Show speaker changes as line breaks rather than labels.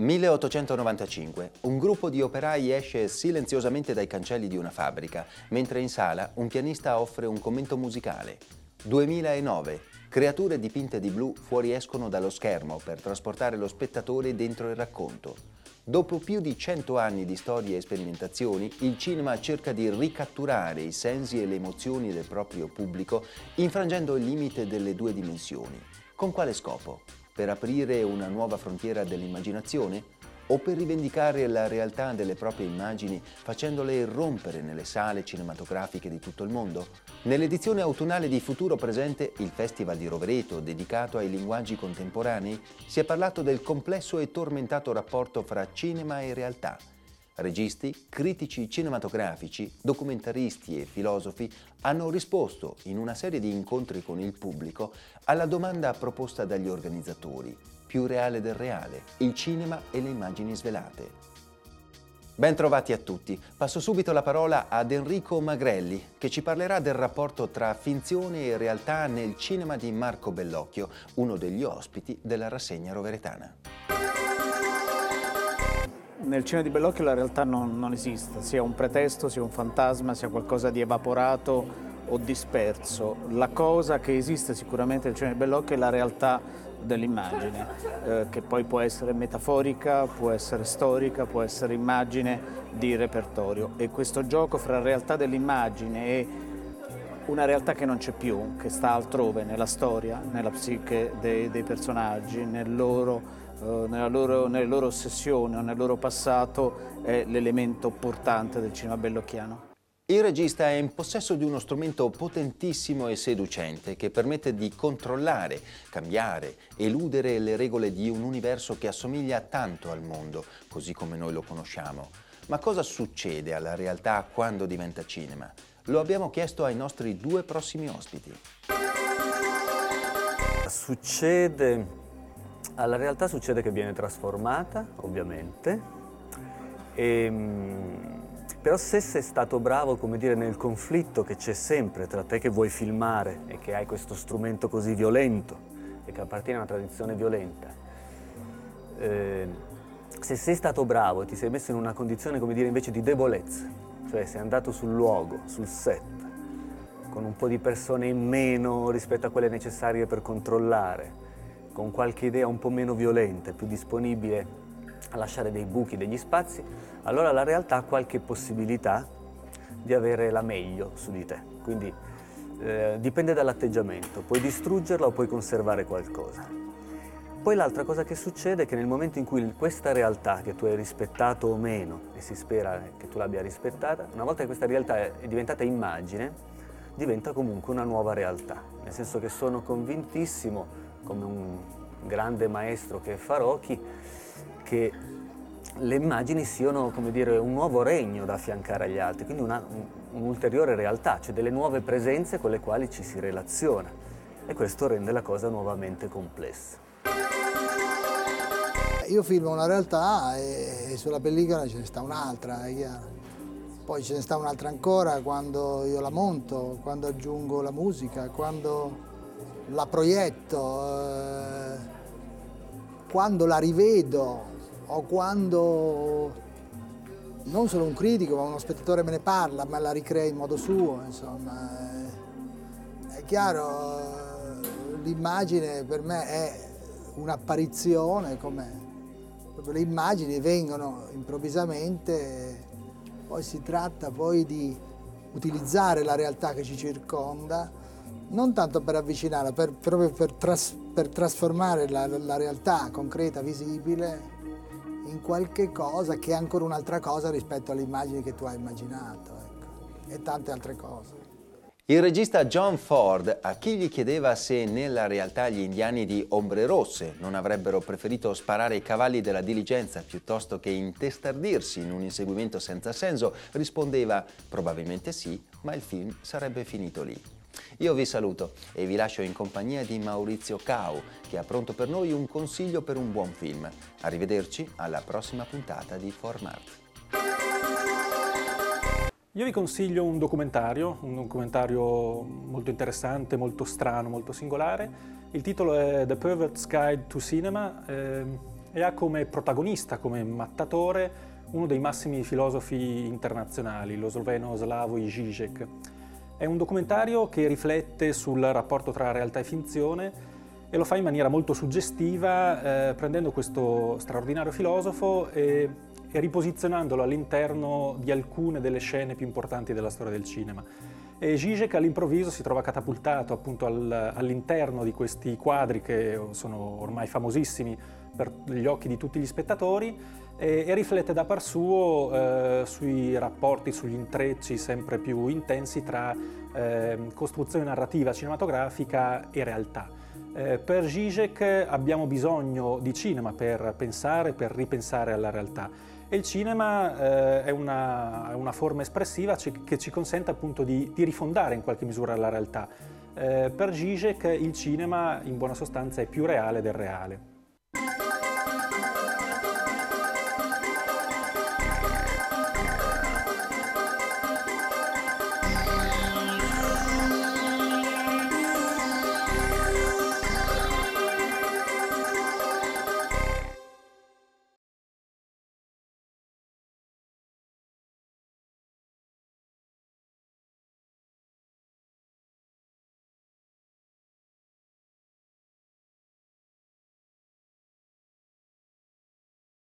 1895. Un gruppo di operai esce silenziosamente dai cancelli di una fabbrica, mentre in sala un pianista offre un commento musicale. 2009. Creature dipinte di blu fuoriescono dallo schermo per trasportare lo spettatore dentro il racconto. Dopo più di cento anni di storie e sperimentazioni, il cinema cerca di ricatturare i sensi e le emozioni del proprio pubblico, infrangendo il limite delle due dimensioni. Con quale scopo? Per aprire una nuova frontiera dell'immaginazione? O per rivendicare la realtà delle proprie immagini facendole irrompere nelle sale cinematografiche di tutto il mondo? Nell'edizione autunnale di Futuro Presente, il Festival di Rovereto dedicato ai linguaggi contemporanei, si è parlato del complesso e tormentato rapporto fra cinema e realtà Registi, critici cinematografici, documentaristi e filosofi hanno risposto in una serie di incontri con il pubblico alla domanda proposta dagli organizzatori, più reale del reale, il cinema e le immagini svelate. Ben trovati a tutti. Passo subito la parola ad Enrico Magrelli, che ci parlerà del rapporto tra finzione e realtà nel cinema di Marco Bellocchio, uno degli ospiti della rassegna roveretana
nel cinema di Bellocchio la realtà non, non, esiste, sia un pretesto, sia un fantasma, sia qualcosa di evaporato o disperso. La cosa che esiste sicuramente nel cinema di Bellocchio è la realtà dell'immagine, eh, che poi può essere metaforica, può essere storica, può essere immagine di repertorio. E questo gioco fra realtà dell'immagine e una realtà che non c'è più, che sta altrove nella storia, nella psiche dei, dei personaggi, nel loro loro, nelle loro ossessioni o nel loro passato è l'elemento portante del cinema bellocchiano.
Il regista è in possesso di uno strumento potentissimo e seducente che permette di controllare, cambiare, eludere le regole di un universo che assomiglia tanto al mondo, così come noi lo conosciamo. Ma cosa succede alla realtà quando diventa cinema? Lo abbiamo chiesto ai nostri due prossimi ospiti.
Succede alla realtà succede che viene trasformata, ovviamente, e, ehm, però se sei stato bravo, come dire, nel conflitto che c'è sempre tra te che vuoi filmare e che hai questo strumento così violento e che appartiene a una tradizione violenta, eh, se sei stato bravo e ti sei messo in una condizione, come dire, invece di debolezza, cioè sei andato sul luogo, sul set, con un po' di persone in meno rispetto a quelle necessarie per controllare, con qualche idea un po' meno violenta, più disponibile a lasciare dei buchi, degli spazi, allora la realtà ha qualche possibilità di avere la meglio su di te. Quindi eh, dipende dall'atteggiamento, puoi distruggerla o puoi conservare qualcosa. Poi l'altra cosa che succede è che nel momento in cui questa realtà che tu hai rispettato o meno, e si spera che tu l'abbia rispettata, una volta che questa realtà è diventata immagine, diventa comunque una nuova realtà, nel senso che sono convintissimo come un grande maestro che è Farocchi, che le immagini siano come dire, un nuovo regno da affiancare agli altri, quindi un'ulteriore un realtà, cioè delle nuove presenze con le quali ci si relaziona e questo rende la cosa nuovamente complessa.
Io filmo una realtà e sulla pellicola ce ne sta un'altra, è chiaro. Poi ce ne sta un'altra ancora quando io la monto, quando aggiungo la musica, quando la proietto, eh, quando la rivedo o quando non solo un critico ma uno spettatore me ne parla, ma la ricrea in modo suo, insomma. Eh, è chiaro, l'immagine per me è un'apparizione, come le immagini vengono improvvisamente, poi si tratta poi di utilizzare la realtà che ci circonda non tanto per avvicinarla, per, proprio per, tras, per trasformare la, la, realtà concreta, visibile, in qualche cosa che è ancora un'altra cosa rispetto alle immagini che tu hai immaginato, ecco, e tante altre cose.
Il regista John Ford, a chi gli chiedeva se nella realtà gli indiani di Ombre Rosse non avrebbero preferito sparare i cavalli della diligenza piuttosto che intestardirsi in un inseguimento senza senso, rispondeva probabilmente sì, ma il film sarebbe finito lì. Io vi saluto e vi lascio in compagnia di Maurizio Cau, che ha pronto per noi un consiglio per un buon film. Arrivederci alla prossima puntata di Formart.
Io vi consiglio un documentario, un documentario molto interessante, molto strano, molto singolare. Il titolo è The Pervert's Guide to Cinema. Eh, e ha come protagonista, come mattatore, uno dei massimi filosofi internazionali, lo sloveno Slavoj Žižek. È un documentario che riflette sul rapporto tra realtà e finzione e lo fa in maniera molto suggestiva, eh, prendendo questo straordinario filosofo e, e riposizionandolo all'interno di alcune delle scene più importanti della storia del cinema. E Zizek all'improvviso si trova catapultato appunto al, all'interno di questi quadri che sono ormai famosissimi per gli occhi di tutti gli spettatori e, e riflette da par suo eh, sui rapporti, sugli intrecci sempre più intensi tra eh, costruzione narrativa cinematografica e realtà. Eh, per Zizek abbiamo bisogno di cinema per pensare, per ripensare alla realtà e il cinema eh, è, una, una, forma espressiva che ci consente appunto di, di rifondare in qualche misura la realtà. Eh, per Zizek il cinema in buona sostanza è più reale del reale.